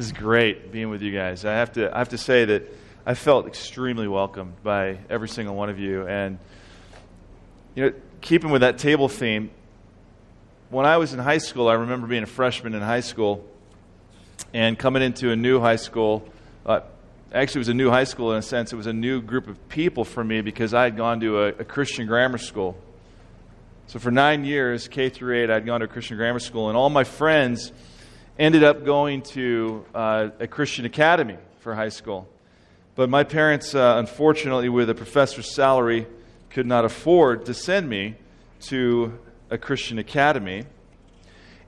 This is great being with you guys. I have to, I have to say that I felt extremely welcomed by every single one of you. And, you know, keeping with that table theme, when I was in high school, I remember being a freshman in high school and coming into a new high school. Uh, actually, it was a new high school in a sense. It was a new group of people for me because I had gone to a, a Christian grammar school. So for nine years, K through eight, I'd gone to a Christian grammar school, and all my friends ended up going to uh, a Christian academy for high school. But my parents, uh, unfortunately, with a professor's salary, could not afford to send me to a Christian academy.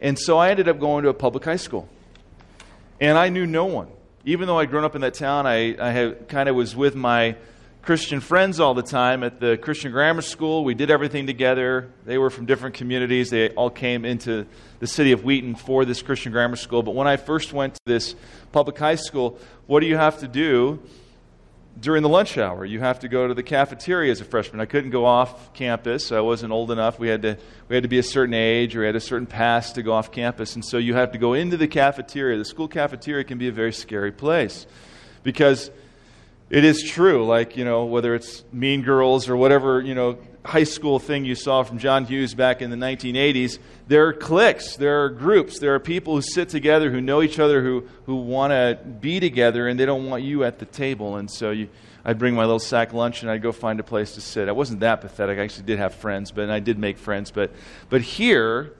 And so I ended up going to a public high school. And I knew no one. Even though I'd grown up in that town, I, I kind of was with my Christian friends all the time at the Christian grammar school. We did everything together. They were from different communities. They all came into the city of Wheaton for this Christian grammar school. But when I first went to this public high school, what do you have to do during the lunch hour? You have to go to the cafeteria as a freshman. I couldn't go off campus. I wasn't old enough. We had to, we had to be a certain age or had a certain pass to go off campus. And so you have to go into the cafeteria. The school cafeteria can be a very scary place because it is true, like, you know, whether it's Mean Girls or whatever, you know, high school thing you saw from John Hughes back in the 1980s, there are cliques, there are groups, there are people who sit together, who know each other, who, who want to be together, and they don't want you at the table. And so you, I'd bring my little sack lunch and I'd go find a place to sit. I wasn't that pathetic. I actually did have friends, but I did make friends. But, but here,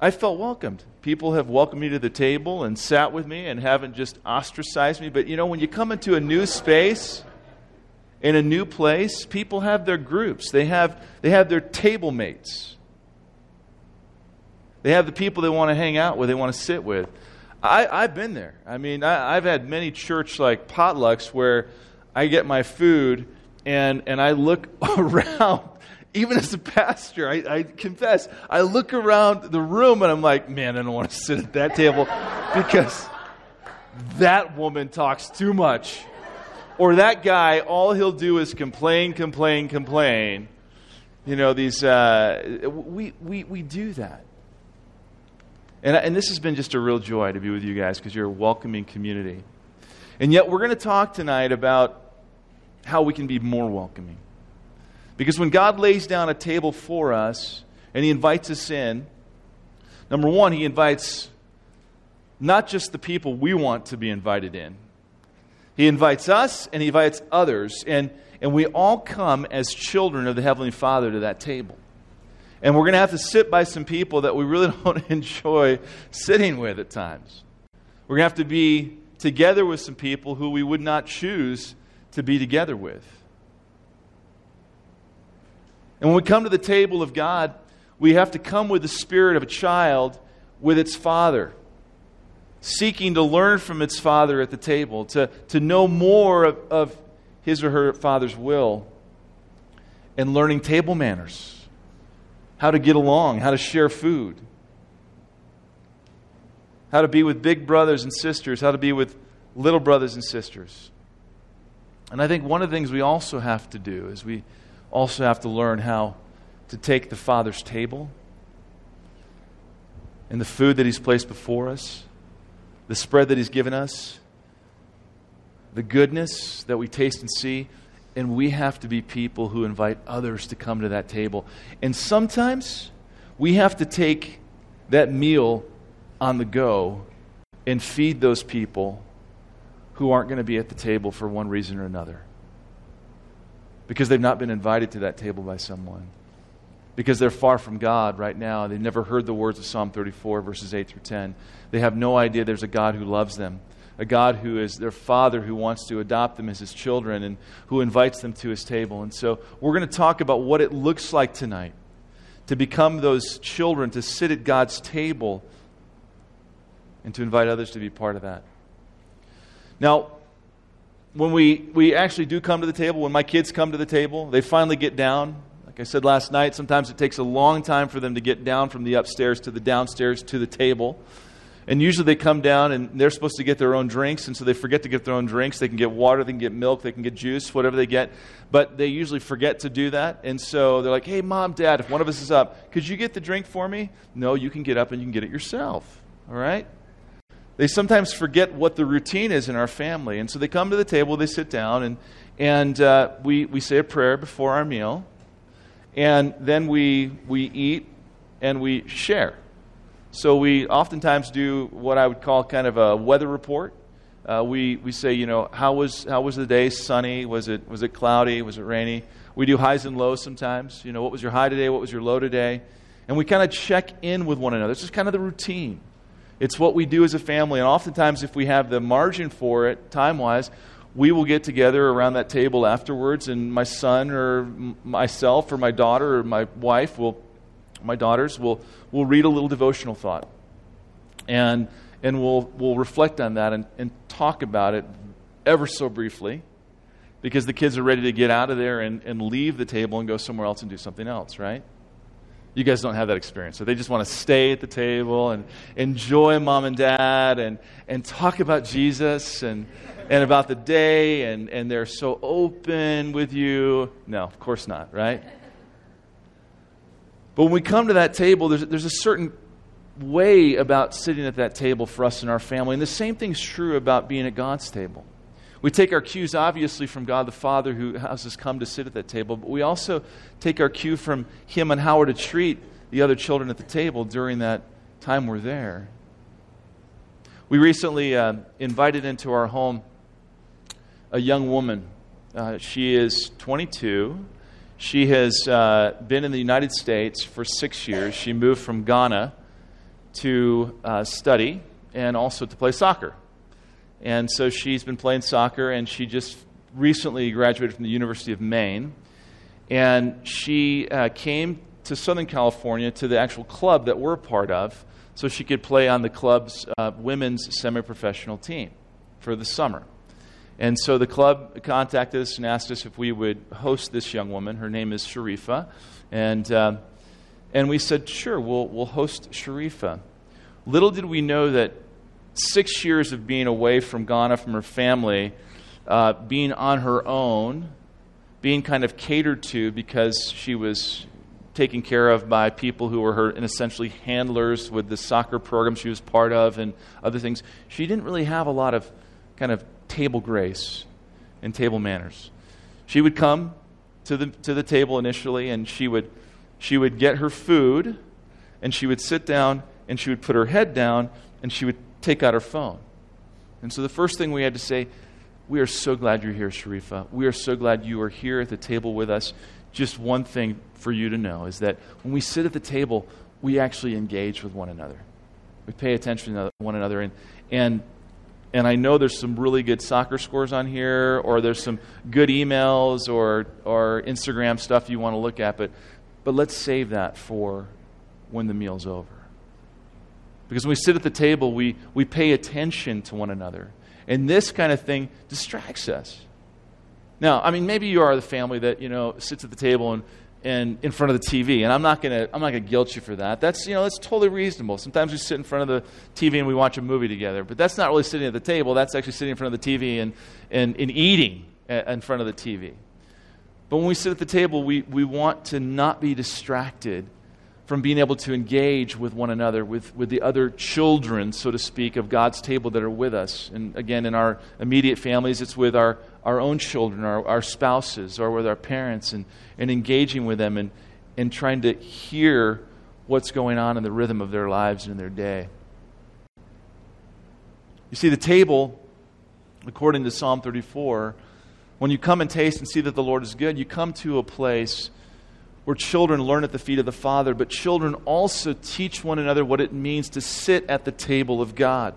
I felt welcomed. People have welcomed me to the table and sat with me and haven't just ostracized me. But you know, when you come into a new space, in a new place, people have their groups. They have, they have their table mates. They have the people they want to hang out with, they want to sit with. I, I've been there. I mean, I, I've had many church like potlucks where I get my food and, and I look around even as a pastor, I, I, confess, I look around the room and I'm like, man, I don't want to sit at that table because that woman talks too much. Or that guy, all he'll do is complain, complain, complain. You know, these, uh, we, we, we do that. And, and this has been just a real joy to be with you guys because you're a welcoming community. And yet, we're going to talk tonight about how we can be more welcoming. Because when God lays down a table for us and He invites us in, number one, He invites not just the people we want to be invited in, He invites us and He invites others. And, and we all come as children of the Heavenly Father to that table. And we're going to have to sit by some people that we really don't enjoy sitting with at times. We're going to have to be together with some people who we would not choose to be together with. And when we come to the table of God, we have to come with the spirit of a child with its father, seeking to learn from its father at the table, to, to know more of, of his or her father's will, and learning table manners how to get along, how to share food, how to be with big brothers and sisters, how to be with little brothers and sisters. And I think one of the things we also have to do is we also have to learn how to take the Father's table and the food that He's placed before us, the spread that He's given us, the goodness that we taste and see, and we have to be people who invite others to come to that table. And sometimes we have to take that meal on the go and feed those people who aren't going to be at the table for one reason or another because they've not been invited to that table by someone. Because they're far from God right now. They've never heard the words of Psalm 34, verses 8 through 10. They have no idea there's a God who loves them, a God who is their father who wants to adopt them as his children and who invites them to his table. And so we're going to talk about what it looks like tonight to become those children, to sit at God's table, and to invite others to be part of that. Now, when we, we actually do come to the table, when my kids come to the table, they finally get down. Like I said last night, sometimes it takes a long time for them to get down from the upstairs to the downstairs to the table. And usually they come down and they're supposed to get their own drinks, and so they forget to get their own drinks. They can get water, they can get milk, they can get juice, whatever they get. But they usually forget to do that. And so they're like, hey, mom, dad, if one of us is up, could you get the drink for me? No, you can get up and you can get it yourself. All right? They sometimes forget what the routine is in our family. And so they come to the table, they sit down, and, and uh, we, we say a prayer before our meal. And then we, we eat and we share. So we oftentimes do what I would call kind of a weather report. Uh, we, we say, you know, how was, how was the day? Sunny? Was it, was it cloudy? Was it rainy? We do highs and lows sometimes. You know, what was your high today? What was your low today? And we kind of check in with one another. It's just kind of the routine. It's what we do as a family. And oftentimes, if we have the margin for it, time wise, we will get together around that table afterwards, and my son or myself or my daughter or my wife will, my daughters will, will read a little devotional thought. And, and we'll, we'll reflect on that and, and talk about it ever so briefly because the kids are ready to get out of there and, and leave the table and go somewhere else and do something else, right? You guys don't have that experience. So they just want to stay at the table and enjoy mom and dad and, and talk about Jesus and, and about the day, and, and they're so open with you. No, of course not, right? But when we come to that table, there's, there's a certain way about sitting at that table for us and our family. And the same thing's true about being at God's table. We take our cues, obviously, from God the Father who has us come to sit at that table, but we also take our cue from Him on how we're to treat the other children at the table during that time we're there. We recently uh, invited into our home a young woman. Uh, she is 22. She has uh, been in the United States for six years. She moved from Ghana to uh, study and also to play soccer. And so she's been playing soccer, and she just recently graduated from the University of Maine. And she uh, came to Southern California to the actual club that we're part of so she could play on the club's uh, women's semi professional team for the summer. And so the club contacted us and asked us if we would host this young woman. Her name is Sharifa. And, uh, and we said, sure, we'll, we'll host Sharifa. Little did we know that six years of being away from Ghana, from her family, uh, being on her own, being kind of catered to because she was taken care of by people who were her and essentially handlers with the soccer program she was part of and other things. She didn't really have a lot of kind of table grace and table manners. She would come to the, to the table initially and she would, she would get her food and she would sit down and she would put her head down and she would take out her phone. And so the first thing we had to say, we are so glad you're here, Sharifa. We are so glad you are here at the table with us. Just one thing for you to know is that when we sit at the table, we actually engage with one another. We pay attention to one another. And, and, and I know there's some really good soccer scores on here, or there's some good emails or, or Instagram stuff you want to look at, but, but let's save that for when the meal's over. Because when we sit at the table, we, we pay attention to one another. And this kind of thing distracts us. Now, I mean, maybe you are the family that, you know, sits at the table and, and in front of the TV. And I'm not going to I'm not going to guilt you for that. That's, you know, that's totally reasonable. Sometimes we sit in front of the TV and we watch a movie together. But that's not really sitting at the table. That's actually sitting in front of the TV and, and, and eating in front of the TV. But when we sit at the table, we, we want to not be distracted from being able to engage with one another, with, with the other children, so to speak, of God's table that are with us. And again, in our immediate families, it's with our, our own children, our, our spouses, or with our parents, and, and engaging with them and, and trying to hear what's going on in the rhythm of their lives and in their day. You see, the table, according to Psalm 34, when you come and taste and see that the Lord is good, you come to a place where children learn at the feet of the Father, but children also teach one another what it means to sit at the table of God.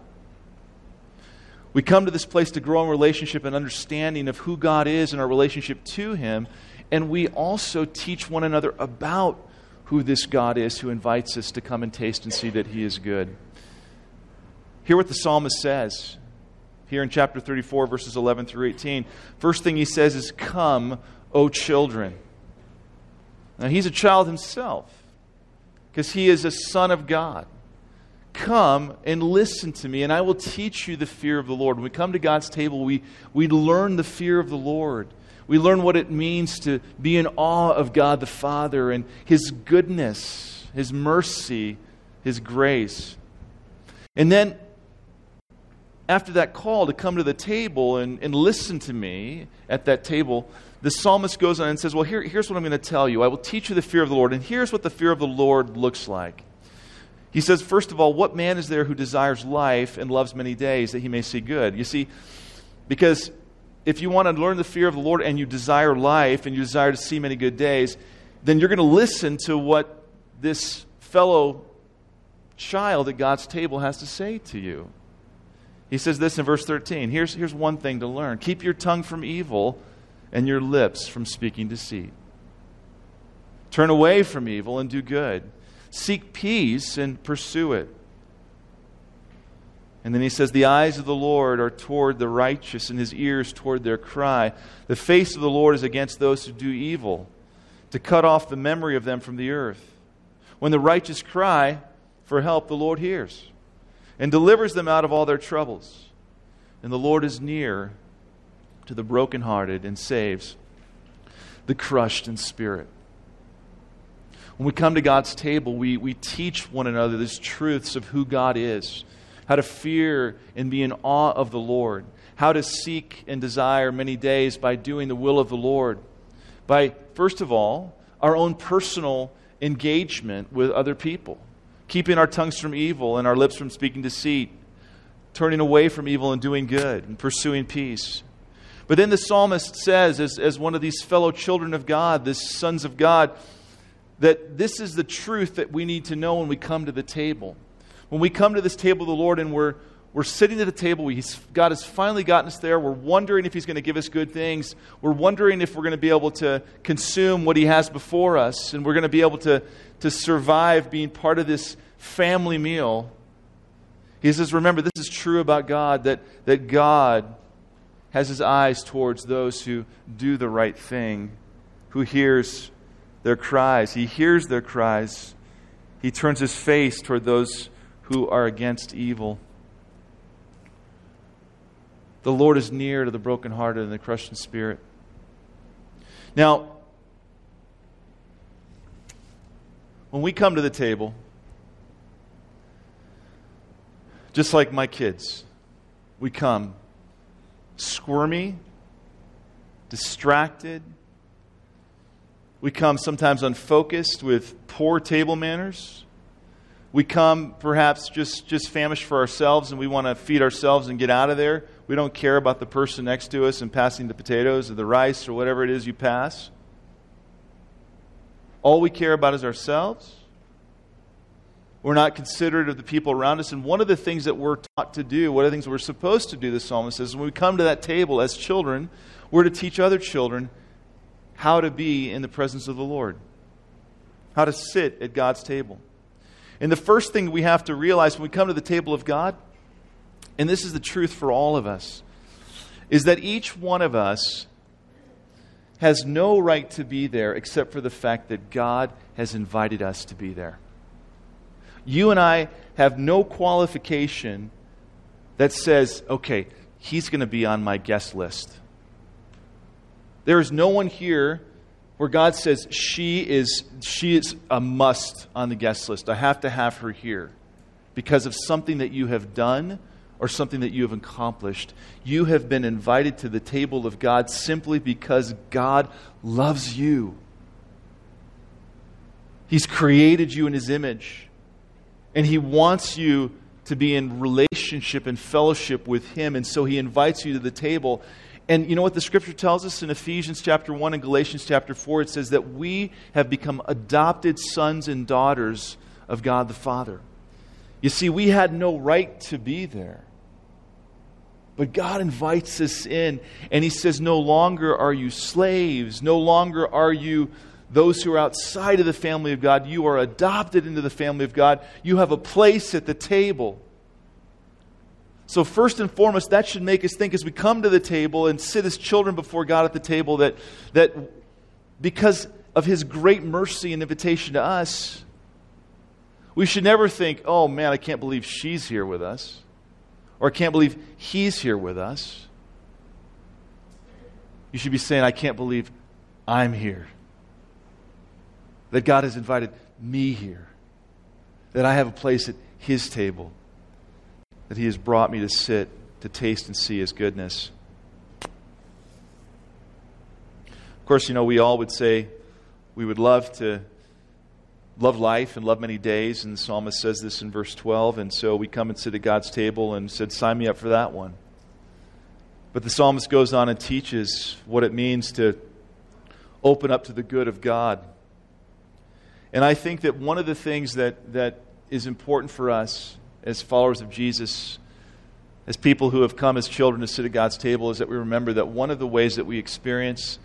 We come to this place to grow in relationship and understanding of who God is and our relationship to Him, and we also teach one another about who this God is who invites us to come and taste and see that He is good. Hear what the psalmist says here in chapter 34, verses 11 through 18. First thing he says is, Come, O children. Now, he's a child himself because he is a son of God. Come and listen to me, and I will teach you the fear of the Lord. When we come to God's table, we, we learn the fear of the Lord. We learn what it means to be in awe of God the Father and His goodness, His mercy, His grace. And then after that call to come to the table and, and listen to me at that table, the psalmist goes on and says, Well, here, here's what I'm going to tell you. I will teach you the fear of the Lord. And here's what the fear of the Lord looks like. He says, First of all, what man is there who desires life and loves many days that he may see good? You see, because if you want to learn the fear of the Lord and you desire life and you desire to see many good days, then you're going to listen to what this fellow child at God's table has to say to you. He says this in verse 13. Here's, here's one thing to learn keep your tongue from evil and your lips from speaking deceit. Turn away from evil and do good. Seek peace and pursue it. And then he says, The eyes of the Lord are toward the righteous, and his ears toward their cry. The face of the Lord is against those who do evil, to cut off the memory of them from the earth. When the righteous cry for help, the Lord hears and delivers them out of all their troubles. And the Lord is near to the brokenhearted and saves the crushed in spirit. When we come to God's table, we, we teach one another these truths of who God is, how to fear and be in awe of the Lord, how to seek and desire many days by doing the will of the Lord, by, first of all, our own personal engagement with other people, keeping our tongues from evil and our lips from speaking deceit, turning away from evil and doing good, and pursuing peace. But then the psalmist says, as, as one of these fellow children of God, the sons of God, that this is the truth that we need to know when we come to the table. When we come to this table of the Lord and we're, we're sitting at the table, he's, God has finally gotten us there. We're wondering if He's going to give us good things. We're wondering if we're going to be able to consume what He has before us, and we're going to be able to, to survive being part of this family meal. He says, Remember, this is true about God, that, that God has His eyes towards those who do the right thing, who hears their cries. He hears their cries. He turns his face toward those who are against evil. The Lord is near to the brokenhearted and the crushed in spirit. Now, when we come to the table, just like my kids, we come squirmy, distracted, we come sometimes unfocused with poor table manners. We come perhaps just, just famished for ourselves and we want to feed ourselves and get out of there. We don't care about the person next to us and passing the potatoes or the rice or whatever it is you pass. All we care about is ourselves. We're not considerate of the people around us. And one of the things that we're taught to do, one of the things we're supposed to do, the psalmist says, when we come to that table as children, we're to teach other children how to be in the presence of the Lord, how to sit at God's table. And the first thing we have to realize when we come to the table of God, and this is the truth for all of us, is that each one of us has no right to be there except for the fact that God has invited us to be there. You and I have no qualification that says, okay, he's going to be on my guest list. There is no one here where God says she is, she is a must on the guest list. I have to have her here because of something that you have done or something that you have accomplished. You have been invited to the table of God simply because God loves you. He's created you in His image, and He wants you to be in relationship and fellowship with Him, and so He invites you to the table. And you know what the scripture tells us in Ephesians chapter 1 and Galatians chapter 4? It says that we have become adopted sons and daughters of God the Father. You see, we had no right to be there. But God invites us in, and He says, No longer are you slaves, no longer are you those who are outside of the family of God. You are adopted into the family of God. You have a place at the table. So, first and foremost, that should make us think as we come to the table and sit as children before God at the table that, that because of His great mercy and invitation to us, we should never think, oh man, I can't believe she's here with us, or I can't believe he's here with us. You should be saying, I can't believe I'm here. That God has invited me here. That I have a place at His table that He has brought me to sit to taste and see his goodness. Of course, you know, we all would say we would love to love life and love many days, and the psalmist says this in verse 12, and so we come and sit at God's table and said, Sign me up for that one. But the psalmist goes on and teaches what it means to open up to the good of God. And I think that one of the things that, that is important for us as followers of Jesus, as people who have come as children to sit at God's table, is that we remember that one of the ways that we experience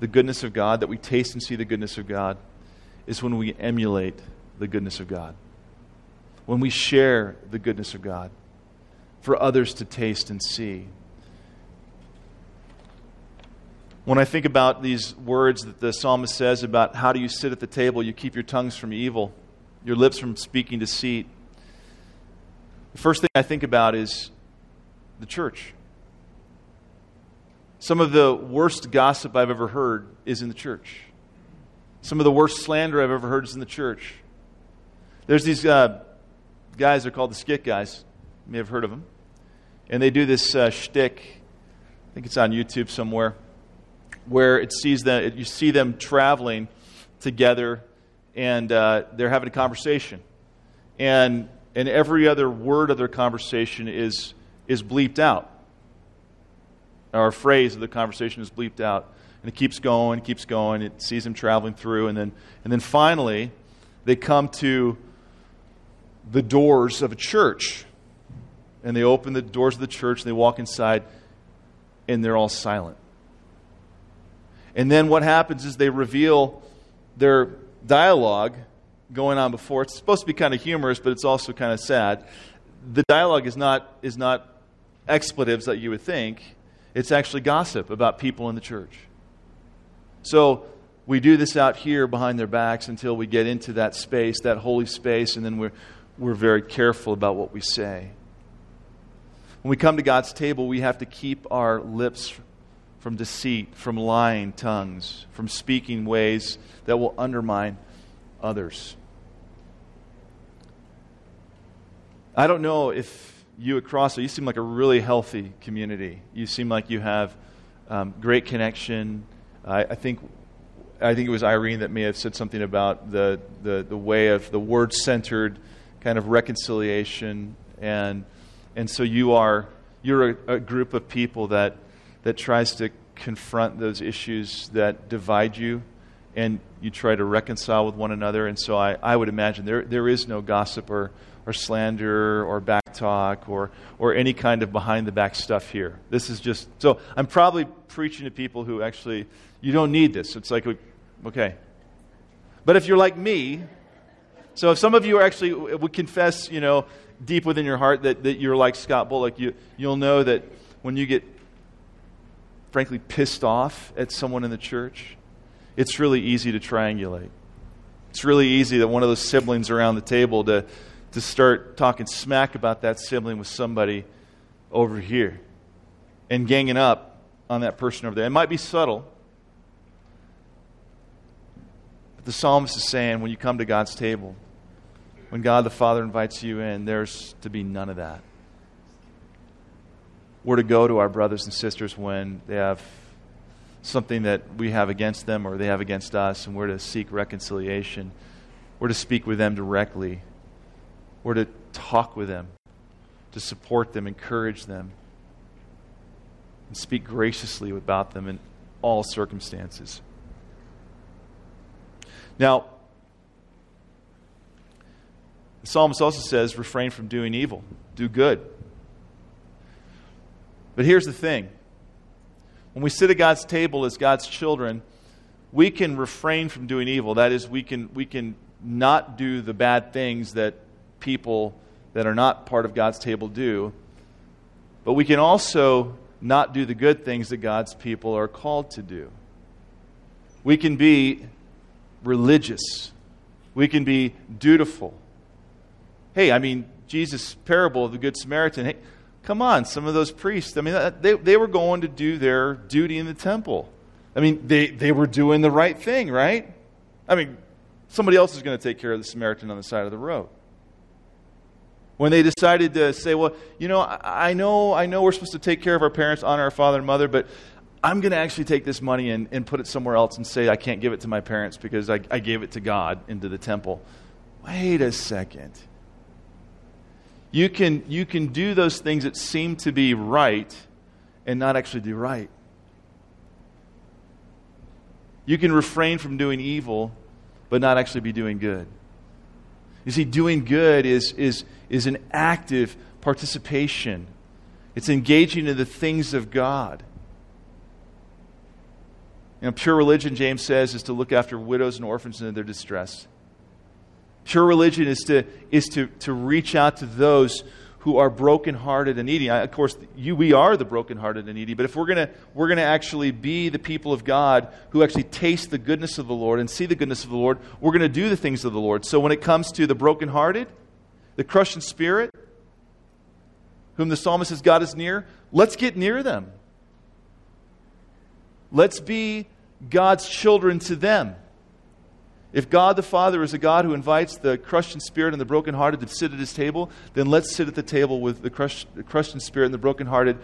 the goodness of God, that we taste and see the goodness of God, is when we emulate the goodness of God. When we share the goodness of God for others to taste and see. When I think about these words that the psalmist says about how do you sit at the table, you keep your tongues from evil, your lips from speaking deceit. The first thing I think about is the church. Some of the worst gossip I've ever heard is in the church. Some of the worst slander I've ever heard is in the church. There's these uh, guys, they're called the skit guys. You may have heard of them. And they do this uh, shtick. I think it's on YouTube somewhere where it sees that you see them traveling together and uh, they're having a conversation. And, and every other word of their conversation is, is bleeped out. Or a phrase of the conversation is bleeped out. And it keeps going, keeps going. It sees them traveling through. And then, and then finally, they come to the doors of a church. And they open the doors of the church and they walk inside, and they're all silent. And then what happens is they reveal their dialogue going on before. It's supposed to be kind of humorous, but it's also kind of sad. The dialogue is not, is not expletives that you would think, it's actually gossip about people in the church. So we do this out here behind their backs until we get into that space, that holy space, and then we're, we're very careful about what we say. When we come to God's table, we have to keep our lips from deceit, from lying tongues, from speaking ways that will undermine others. I don't know if you at Crossville, you seem like a really healthy community. You seem like you have um, great connection. I, I, think, I think it was Irene that may have said something about the, the, the way of the word centered kind of reconciliation. And, and so you are, you're a, a group of people that that tries to confront those issues that divide you and you try to reconcile with one another. And so I, I would imagine there, there is no gossip or, or slander or back talk or, or any kind of behind the back stuff here. This is just, so I'm probably preaching to people who actually, you don't need this. It's like, okay. But if you're like me, so if some of you are actually would confess, you know, deep within your heart that, that you're like Scott Bullock, you, you'll know that when you get frankly pissed off at someone in the church, it's really easy to triangulate. It's really easy that one of those siblings around the table to, to start talking smack about that sibling with somebody over here and ganging up on that person over there. It might be subtle, but the psalmist is saying when you come to God's table, when God the Father invites you in, there's to be none of that we're to go to our brothers and sisters when they have something that we have against them or they have against us, and we're to seek reconciliation. We're to speak with them directly. We're to talk with them, to support them, encourage them, and speak graciously about them in all circumstances. Now, the psalmist also says refrain from doing evil, do good. But here's the thing when we sit at God's table as God's children, we can refrain from doing evil. That is, we can, we can not do the bad things that people that are not part of God's table do. But we can also not do the good things that God's people are called to do. We can be religious. We can be dutiful. Hey, I mean, Jesus' parable of the Good Samaritan. Hey, Come on, some of those priests, I mean, they, they were going to do their duty in the temple. I mean, they, they were doing the right thing, right? I mean, somebody else is going to take care of the Samaritan on the side of the road. When they decided to say, well, you know, I, know, I know we're supposed to take care of our parents, honor our father and mother, but I'm going to actually take this money and, and put it somewhere else and say I can't give it to my parents because I, I gave it to God into the temple. Wait a second. You can, you can do those things that seem to be right and not actually do right. You can refrain from doing evil, but not actually be doing good. You see, doing good is, is, is an active participation, it's engaging in the things of God. You know, pure religion, James says, is to look after widows and orphans in their distress. Pure religion is to, is to, to reach out to those who are brokenhearted and needy. Of course, you, we are the brokenhearted and needy, but if we're going we're to actually be the people of God who actually taste the goodness of the Lord and see the goodness of the Lord, we're going to do the things of the Lord. So when it comes to the brokenhearted, the crushed in spirit, whom the psalmist says God is near, let's get near them. Let's be God's children to them. If God the Father is a God who invites the crushed in spirit and the brokenhearted to sit at his table, then let's sit at the table with the crushed, the crushed in spirit and the brokenhearted,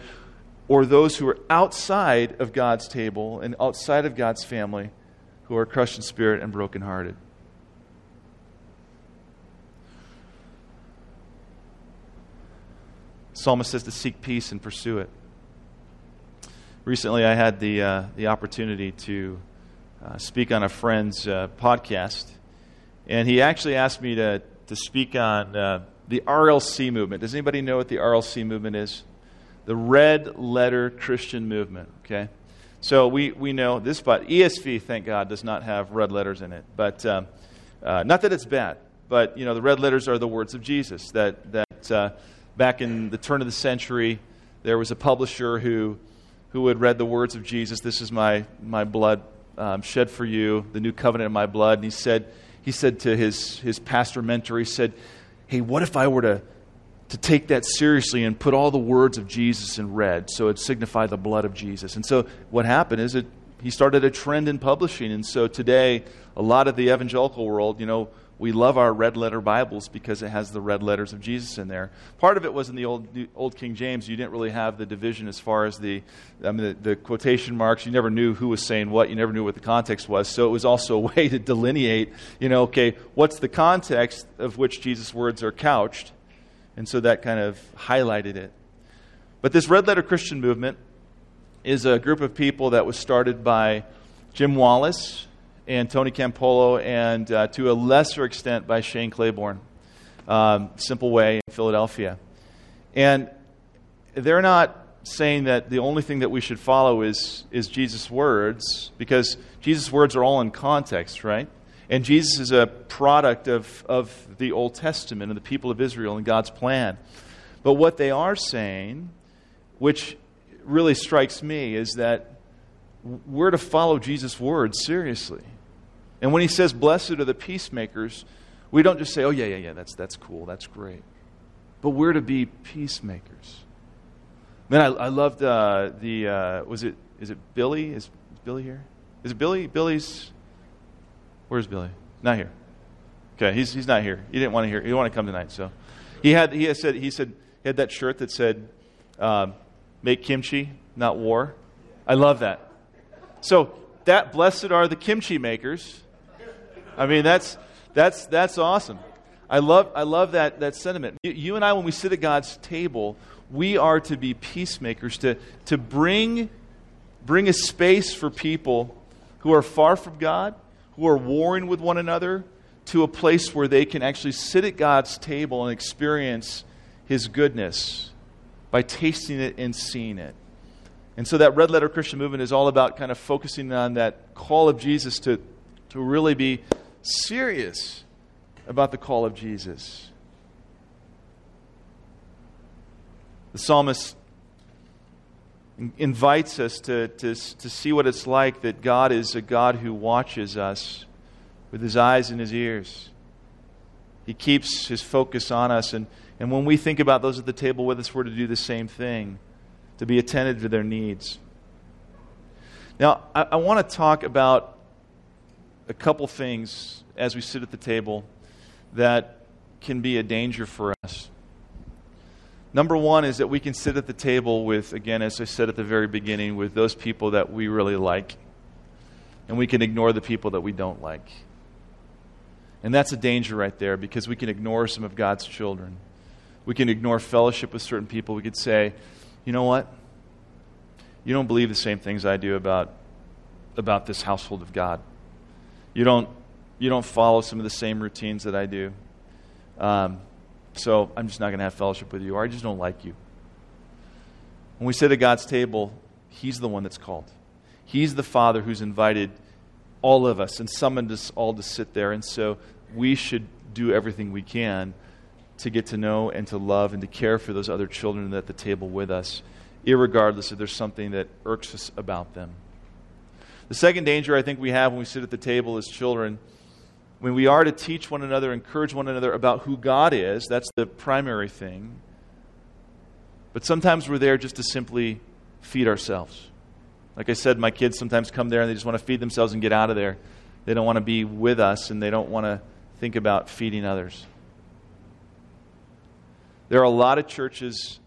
or those who are outside of God's table and outside of God's family who are crushed in spirit and brokenhearted. Psalmist says to seek peace and pursue it. Recently, I had the, uh, the opportunity to uh, speak on a friend's uh, podcast, and he actually asked me to, to speak on uh, the RLC movement. Does anybody know what the RLC movement is? The Red Letter Christian Movement, okay? So we, we know this, but ESV, thank God, does not have red letters in it. But um, uh, not that it's bad, but you know the red letters are the words of Jesus. That that uh, back in the turn of the century, there was a publisher who who had read the words of Jesus. This is my my blood um, shed for you, the new covenant of my blood. And he said, he said to his, his pastor mentor, he said, Hey, what if I were to, to take that seriously and put all the words of Jesus in red so it signified the blood of Jesus? And so what happened is it, he started a trend in publishing. And so today, a lot of the evangelical world, you know, we love our red letter Bibles because it has the red letters of Jesus in there. Part of it was in the old, old King James. You didn't really have the division as far as the, I mean, the, the, quotation marks. You never knew who was saying what. You never knew what the context was. So it was also a way to delineate, you know, okay, what's the context of which Jesus' words are couched? And so that kind of highlighted it. But this red letter Christian movement is a group of people that was started by Jim Wallis and Tony Campolo, and uh, to a lesser extent by Shane Claiborne, um, Simple Way in Philadelphia. And they're not saying that the only thing that we should follow is, is Jesus' words, because Jesus' words are all in context, right? And Jesus is a product of, of the Old Testament and the people of Israel and God's plan. But what they are saying, which really strikes me, is that we're to follow Jesus' words seriously. And when he says, Blessed are the peacemakers, we don't just say, Oh, yeah, yeah, yeah, that's, that's cool, that's great. But we're to be peacemakers. Man, I, I loved uh, the, uh, was it, is it Billy? Is, is Billy here? Is it Billy? Billy's, where's Billy? Not here. Okay, he's, he's not here. He didn't want to hear, he didn't want to come tonight, so. He had, he had said, he said, he had that shirt that said, um, make kimchi, not war. I love that. So, that blessed are the kimchi makers I mean, that's, that's, that's awesome. I love, I love that, that sentiment. You, you, and I, when we sit at God's table, we are to be peacemakers, to, to bring, bring a space for people who are far from God, who are warring with one another, to a place where they can actually sit at God's table and experience His goodness by tasting it and seeing it. And so that red letter Christian movement is all about kind of focusing on that call of Jesus to, to really be serious about the call of Jesus. The psalmist invites us to, to, to see what it's like that God is a God who watches us with his eyes and his ears. He keeps his focus on us. And, and when we think about those at the table with us, we're to do the same thing, to be attentive to their needs. Now, I, I want to talk about a couple things as we sit at the table that can be a danger for us. Number one is that we can sit at the table with, again, as I said at the very beginning, with those people that we really like. And we can ignore the people that we don't like. And that's a danger right there because we can ignore some of God's children. We can ignore fellowship with certain people. We could say, you know what? You don't believe the same things I do about, about this household of God. You don't, you don't follow some of the same routines that I do. Um, so I'm just not going to have fellowship with you, or I just don't like you. When we sit at God's table, He's the one that's called. He's the Father who's invited all of us and summoned us all to sit there. And so we should do everything we can to get to know and to love and to care for those other children at the table with us, regardless if there's something that irks us about them. The second danger I think we have when we sit at the table as children, when we are to teach one another, encourage one another about who God is, that's the primary thing. But sometimes we're there just to simply feed ourselves. Like I said, my kids sometimes come there and they just want to feed themselves and get out of there. They don't want to be with us and they don't want to think about feeding others. There are a lot of churches,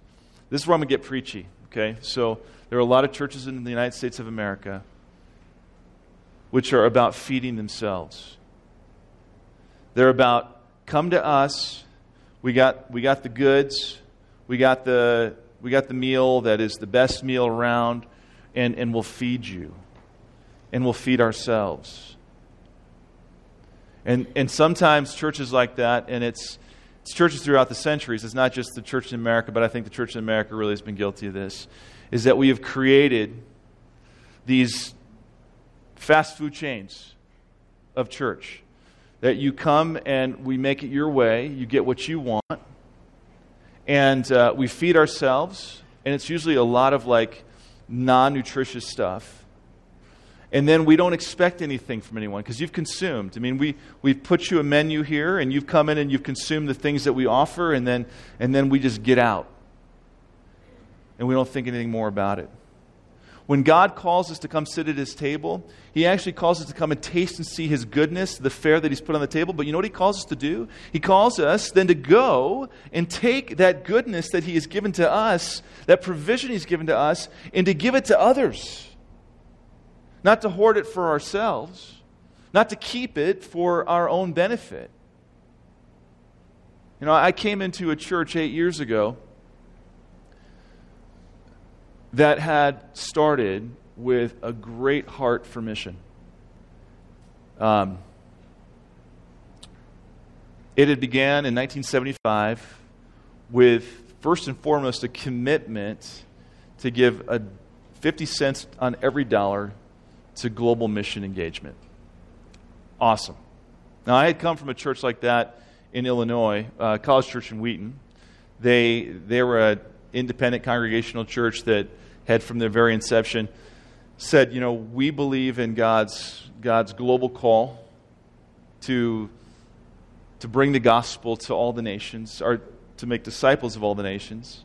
this is where I'm going to get preachy, okay? So there are a lot of churches in the United States of America which are about feeding themselves. They're about come to us, we got, we got the goods, we got the, we got the meal that is the best meal around, and, and we'll feed you. And we'll feed ourselves. And, and sometimes churches like that, and it's, it's churches throughout the centuries, it's not just the church in America, but I think the church in America really has been guilty of this, is that we have created these fast food chains of church. That you come and we make it your way, you get what you want, and uh, we feed ourselves, and it's usually a lot of like non nutritious stuff and then we don't expect anything from anyone because you've consumed. I mean, we, we've put you a menu here, and you've come in and you've consumed the things that we offer, and then, and then we just get out. And we don't think anything more about it. When God calls us to come sit at his table, he actually calls us to come and taste and see his goodness, the fare that he's put on the table. But you know what he calls us to do? He calls us then to go and take that goodness that he has given to us, that provision he's given to us, and to give it to others not to hoard it for ourselves, not to keep it for our own benefit. You know, I came into a church eight years ago that had started with a great heart for mission. Um, it had began in 1975 with, first and foremost, a commitment to give a 50 cents on every dollar to global mission engagement. Awesome. Now, I had come from a church like that in Illinois, uh, College Church in Wheaton. They, they were an independent congregational church that had, from their very inception, said, you know, we believe in God's, God's global call to, to bring the gospel to all the nations, or to make disciples of all the nations.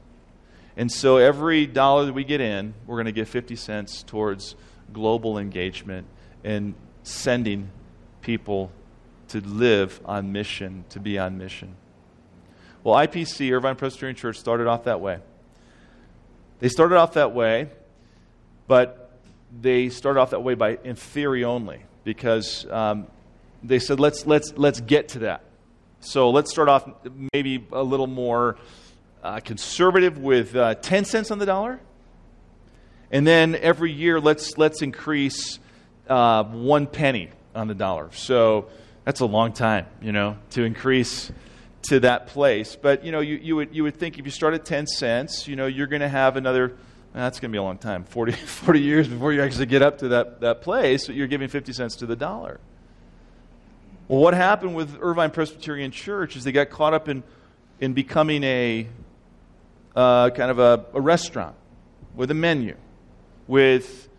And so every dollar that we get in, we're going to give 50 cents towards global engagement and sending people to live on mission, to be on mission. Well, IPC, Irvine Presbyterian Church, started off that way. They started off that way, but they started off that way by in theory only, because um, they said let's let's let's get to that. So let's start off maybe a little more uh, conservative with uh, ten cents on the dollar and then every year, let's, let's increase uh, one penny on the dollar. So that's a long time, you know, to increase to that place. But, you know, you, you, would, you would think if you start at 10 cents, you know, you're going to have another, that's going to be a long time, 40, 40 years before you actually get up to that, that place, you're giving 50 cents to the dollar. Well, what happened with Irvine Presbyterian Church is they got caught up in, in becoming a uh, kind of a, a restaurant with a menu with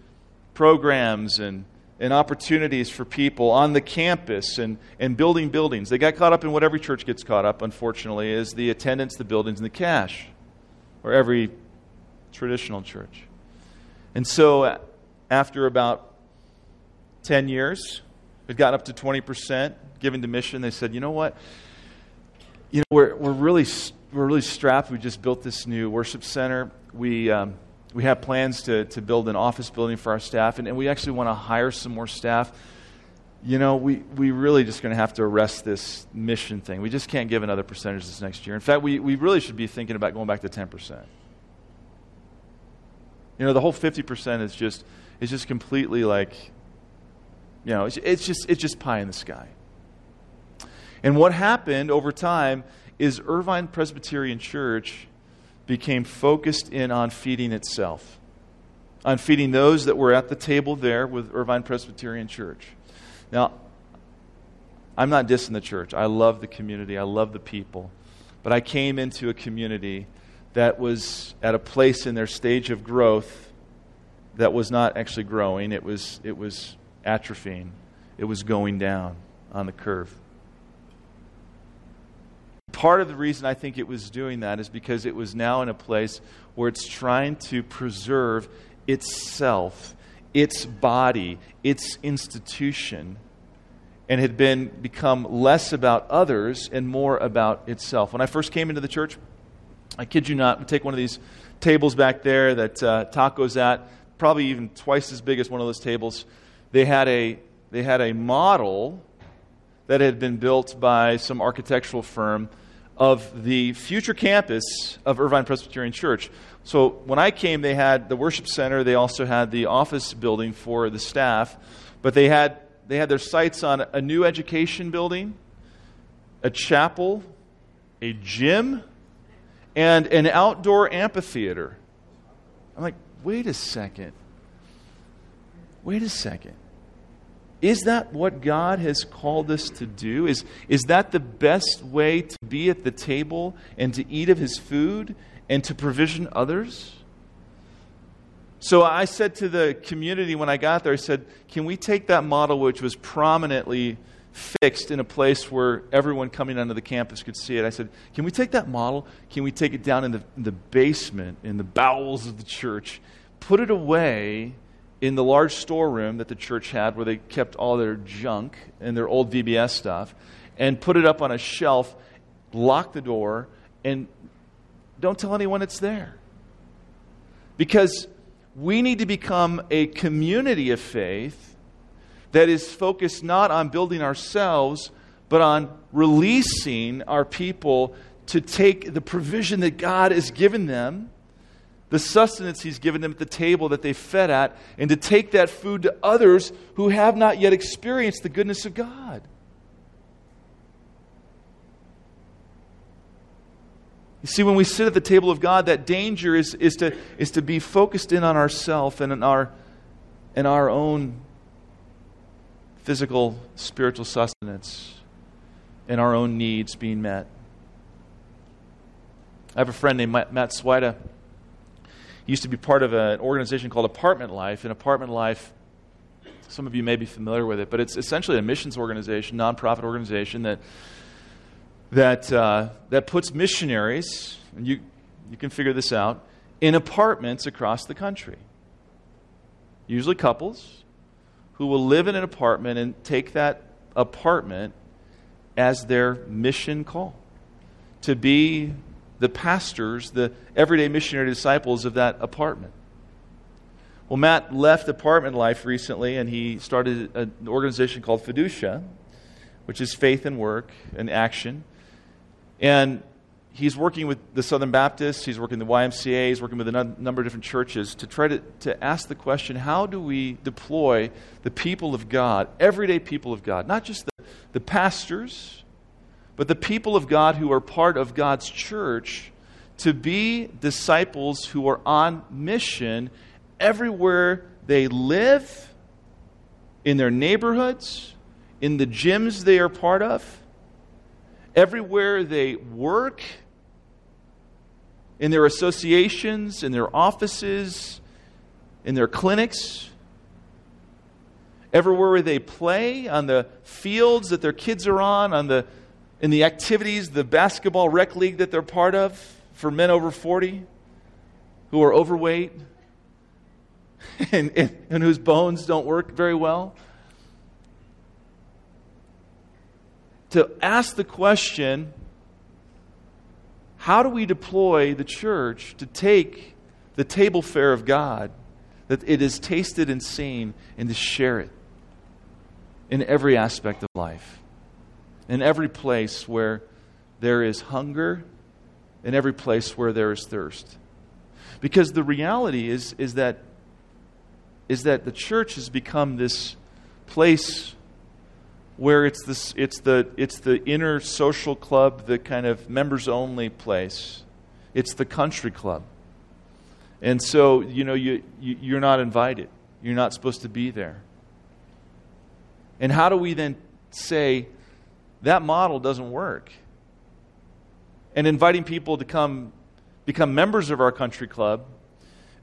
programs and, and opportunities for people on the campus and, and building buildings. They got caught up in what every church gets caught up, unfortunately, is the attendance, the buildings, and the cash, or every traditional church. And so after about 10 years, it got up to 20% given to mission. They said, you know what? you know, we're, we're, really, we're really strapped. We just built this new worship center. We, um, we have plans to, to build an office building for our staff, and, and we actually want to hire some more staff. You know, we, we really just going to have to arrest this mission thing. We just can't give another percentage this next year. In fact, we, we really should be thinking about going back to 10%. You know, the whole 50% is just, is just completely like, you know, it's, it's, just, it's just pie in the sky. And what happened over time is Irvine Presbyterian Church became focused in on feeding itself, on feeding those that were at the table there with Irvine Presbyterian Church. Now, I'm not dissing the church. I love the community, I love the people. But I came into a community that was at a place in their stage of growth that was not actually growing, it was, it was atrophying, it was going down on the curve part of the reason I think it was doing that is because it was now in a place where it's trying to preserve itself, its body, its institution, and had been become less about others and more about itself. When I first came into the church, I kid you not, we take one of these tables back there that uh, Taco's at, probably even twice as big as one of those tables. They had a they had a model that had been built by some architectural firm of the future campus of Irvine Presbyterian Church. So when I came, they had the worship center. They also had the office building for the staff, but they had they had their sights on a new education building, a chapel, a gym, and an outdoor amphitheater. I'm like, wait a second. Wait a second. Is that what God has called us to do? Is, is that the best way to be at the table and to eat of his food and to provision others? So I said to the community when I got there, I said, can we take that model which was prominently fixed in a place where everyone coming onto the campus could see it? I said, can we take that model? Can we take it down in the, in the basement, in the bowels of the church, put it away in the large storeroom that the church had where they kept all their junk and their old VBS stuff and put it up on a shelf, lock the door, and don't tell anyone it's there. Because we need to become a community of faith that is focused not on building ourselves, but on releasing our people to take the provision that God has given them the sustenance he's given them at the table that they fed at, and to take that food to others who have not yet experienced the goodness of God. You see, when we sit at the table of God, that danger is, is, to, is to be focused in on ourself and in our, in our own physical, spiritual sustenance and our own needs being met. I have a friend named Matt Swida used to be part of an organization called Apartment Life. And Apartment Life, some of you may be familiar with it, but it's essentially a missions organization, nonprofit organization that that uh, that puts missionaries, and you you can figure this out, in apartments across the country. Usually couples who will live in an apartment and take that apartment as their mission call to be the pastors, the everyday missionary disciples of that apartment. Well, Matt left apartment life recently and he started an organization called Fiducia, which is faith and work and action. And he's working with the Southern Baptists, he's working with the YMCA, he's working with a number of different churches to try to, to ask the question how do we deploy the people of God, everyday people of God, not just the, the pastors, but the people of God who are part of God's church to be disciples who are on mission everywhere they live, in their neighborhoods, in the gyms they are part of, everywhere they work, in their associations, in their offices, in their clinics, everywhere they play, on the fields that their kids are on, on the in the activities, the basketball rec league that they're part of for men over 40 who are overweight and, and, and whose bones don't work very well. To ask the question how do we deploy the church to take the table fare of God that it is tasted and seen and to share it in every aspect of life, in every place where there is hunger, in every place where there is thirst. Because the reality is, is, that, is that the church has become this place where it's, this, it's, the, it's the inner social club, the kind of members only place. It's the country club. And so, you know, you, you, you're not invited. You're not supposed to be there. And how do we then say that model doesn't work? And inviting people to come become members of our country club,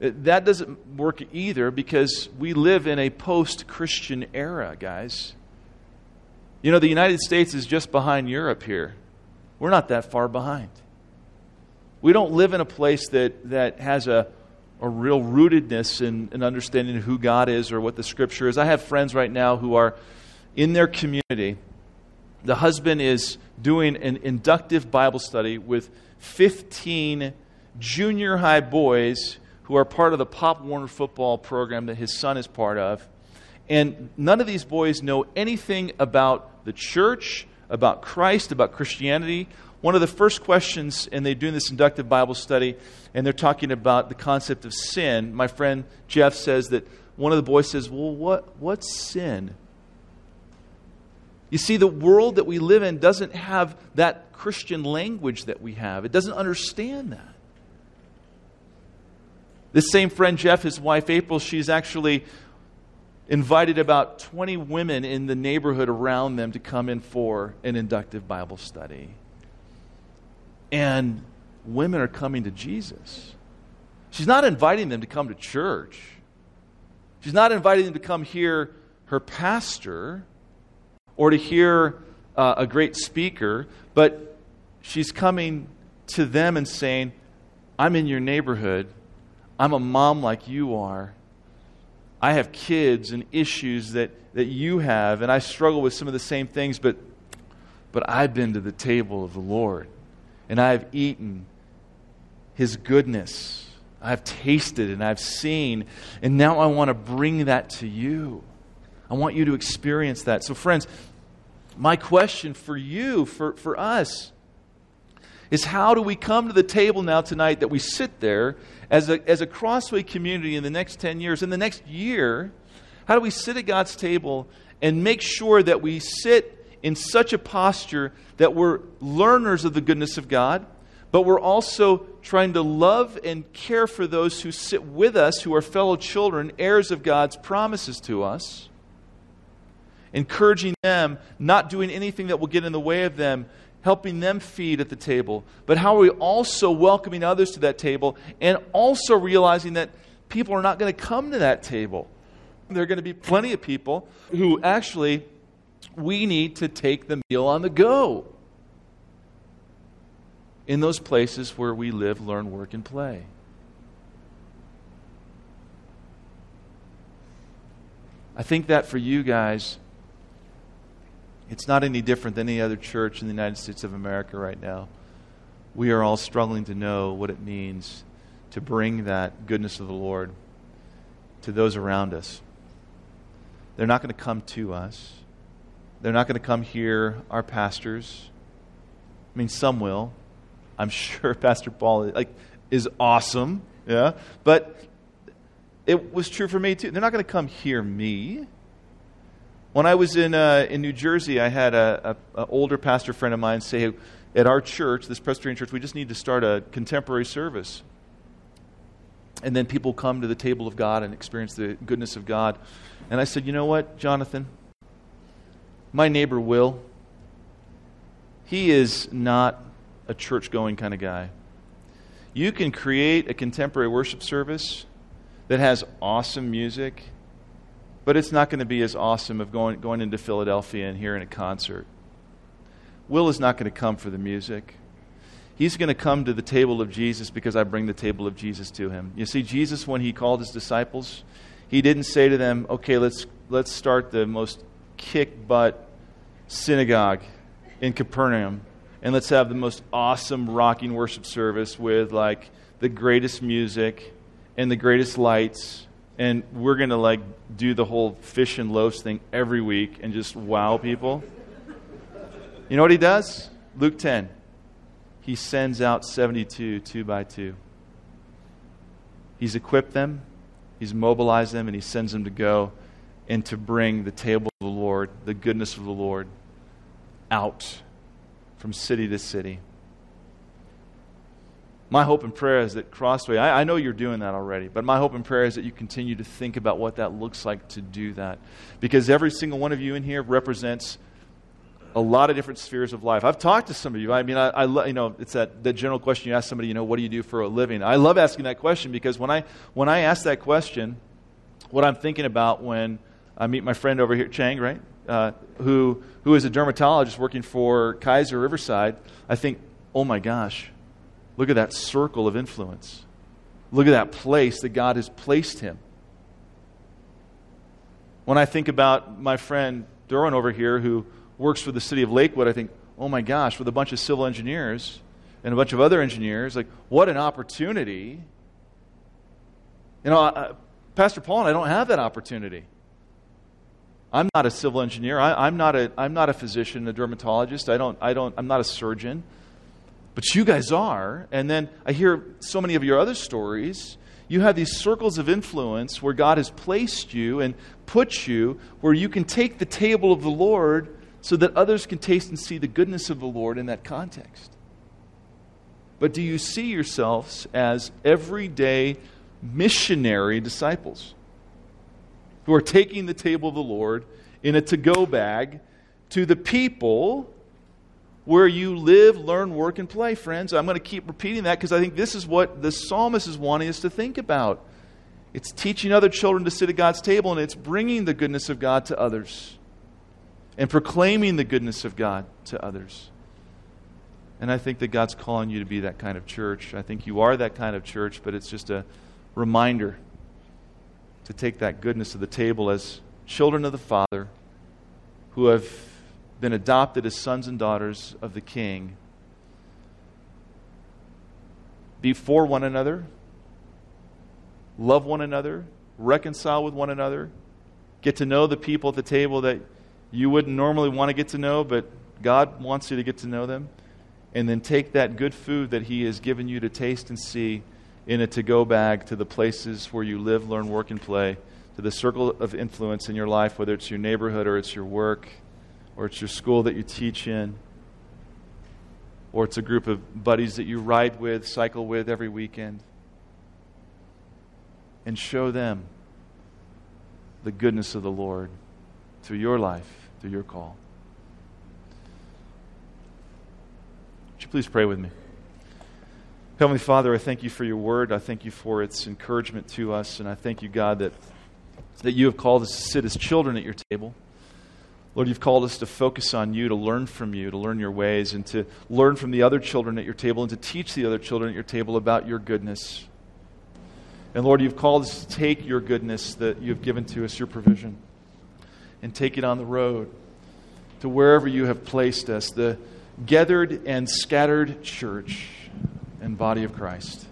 uh, that doesn't work either because we live in a post Christian era, guys. You know, the United States is just behind Europe here. We're not that far behind. We don't live in a place that, that has a, a real rootedness in, in understanding who God is or what the Scripture is. I have friends right now who are in their community. The husband is doing an inductive Bible study with 15 junior high boys who are part of the Pop Warner football program that his son is part of. And none of these boys know anything about the church, about Christ, about Christianity. One of the first questions, and they're doing this inductive Bible study, and they're talking about the concept of sin. My friend Jeff says that one of the boys says, Well, what, what's sin? You see, the world that we live in doesn't have that Christian language that we have, it doesn't understand that. This same friend, Jeff, his wife April, she's actually invited about 20 women in the neighborhood around them to come in for an inductive Bible study. And women are coming to Jesus. She's not inviting them to come to church. She's not inviting them to come hear her pastor or to hear uh, a great speaker, but she's coming to them and saying, I'm in your neighborhood. I'm a mom like you are. I have kids and issues that, that you have, and I struggle with some of the same things, but, but I've been to the table of the Lord, and I've eaten His goodness. I've tasted and I've seen, and now I want to bring that to you. I want you to experience that. So, friends, my question for you, for, for us, is how do we come to the table now tonight that we sit there as a, as a Crossway community in the next 10 years, in the next year? How do we sit at God's table and make sure that we sit in such a posture that we're learners of the goodness of God, but we're also trying to love and care for those who sit with us, who are fellow children, heirs of God's promises to us? Encouraging them, not doing anything that will get in the way of them, helping them feed at the table, but how are we also welcoming others to that table and also realizing that people are not going to come to that table? There are going to be plenty of people who actually we need to take the meal on the go in those places where we live, learn, work, and play. I think that for you guys, it's not any different than any other church in the United States of America right now. We are all struggling to know what it means to bring that goodness of the Lord to those around us. They're not going to come to us. They're not going to come hear our pastors. I mean, some will. I'm sure Pastor Paul like, is awesome. Yeah. But it was true for me too. They're not going to come hear me. When I was in, uh, in New Jersey, I had an older pastor friend of mine say, at our church, this Presbyterian church, we just need to start a contemporary service. And then people come to the table of God and experience the goodness of God. And I said, you know what, Jonathan? My neighbor Will, he is not a church going kind of guy. You can create a contemporary worship service that has awesome music but it's not going to be as awesome of going, going into Philadelphia and hearing a concert. Will is not going to come for the music. He's going to come to the table of Jesus because I bring the table of Jesus to him. You see, Jesus, when he called his disciples, he didn't say to them, okay, let's, let's start the most kick butt synagogue in Capernaum and let's have the most awesome rocking worship service with like the greatest music and the greatest lights and we're going to like do the whole fish and loaves thing every week and just wow people. You know what he does? Luke 10. He sends out 72 two by two. He's equipped them, he's mobilized them, and he sends them to go and to bring the table of the Lord, the goodness of the Lord, out from city to city. My hope and prayer is that Crossway, I, I, know you're doing that already, but my hope and prayer is that you continue to think about what that looks like to do that. Because every single one of you in here represents a lot of different spheres of life. I've talked to some of you. I mean, I, I you know, it's that, that general question you ask somebody, you know, what do you do for a living? I love asking that question because when I, when I ask that question, what I'm thinking about when I meet my friend over here, Chang, right? Uh, who, who is a dermatologist working for Kaiser Riverside, I think, oh my gosh, Look at that circle of influence. Look at that place that God has placed him. When I think about my friend Derwin over here who works for the city of Lakewood, I think, oh my gosh, with a bunch of civil engineers and a bunch of other engineers, like, what an opportunity. You know, uh, Pastor Paul and I don't have that opportunity. I'm not a civil engineer. I, am not a, I'm not a physician, a dermatologist. I don't, I don't, I'm not a surgeon but you guys are. And then I hear so many of your other stories. You have these circles of influence where God has placed you and put you where you can take the table of the Lord so that others can taste and see the goodness of the Lord in that context. But do you see yourselves as everyday missionary disciples who are taking the table of the Lord in a to go bag to the people where you live, learn, work, and play, friends. I'm going to keep repeating that because I think this is what the psalmist is wanting us to think about. It's teaching other children to sit at God's table, and it's bringing the goodness of God to others and proclaiming the goodness of God to others. And I think that God's calling you to be that kind of church. I think you are that kind of church, but it's just a reminder to take that goodness to the table as children of the Father who have been adopted as sons and daughters of the King. Be for one another, love one another, reconcile with one another, get to know the people at the table that you wouldn't normally want to get to know, but God wants you to get to know them. And then take that good food that He has given you to taste and see in a to go bag to the places where you live, learn, work, and play, to the circle of influence in your life, whether it's your neighborhood or it's your work or it's your school that you teach in, or it's a group of buddies that you ride with, cycle with every weekend. And show them the goodness of the Lord through your life, through your call. Would you please pray with me? Heavenly Father, I thank you for your word. I thank you for its encouragement to us. And I thank you, God, that, that you have called us to sit as children at your table. Lord, you've called us to focus on you, to learn from you, to learn your ways, and to learn from the other children at your table, and to teach the other children at your table about your goodness. And Lord, you've called us to take your goodness that you've given to us, your provision, and take it on the road to wherever you have placed us, the gathered and scattered church and body of Christ.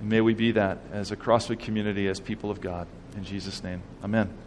And may we be that as a Crossway community, as people of God. In Jesus' name, amen.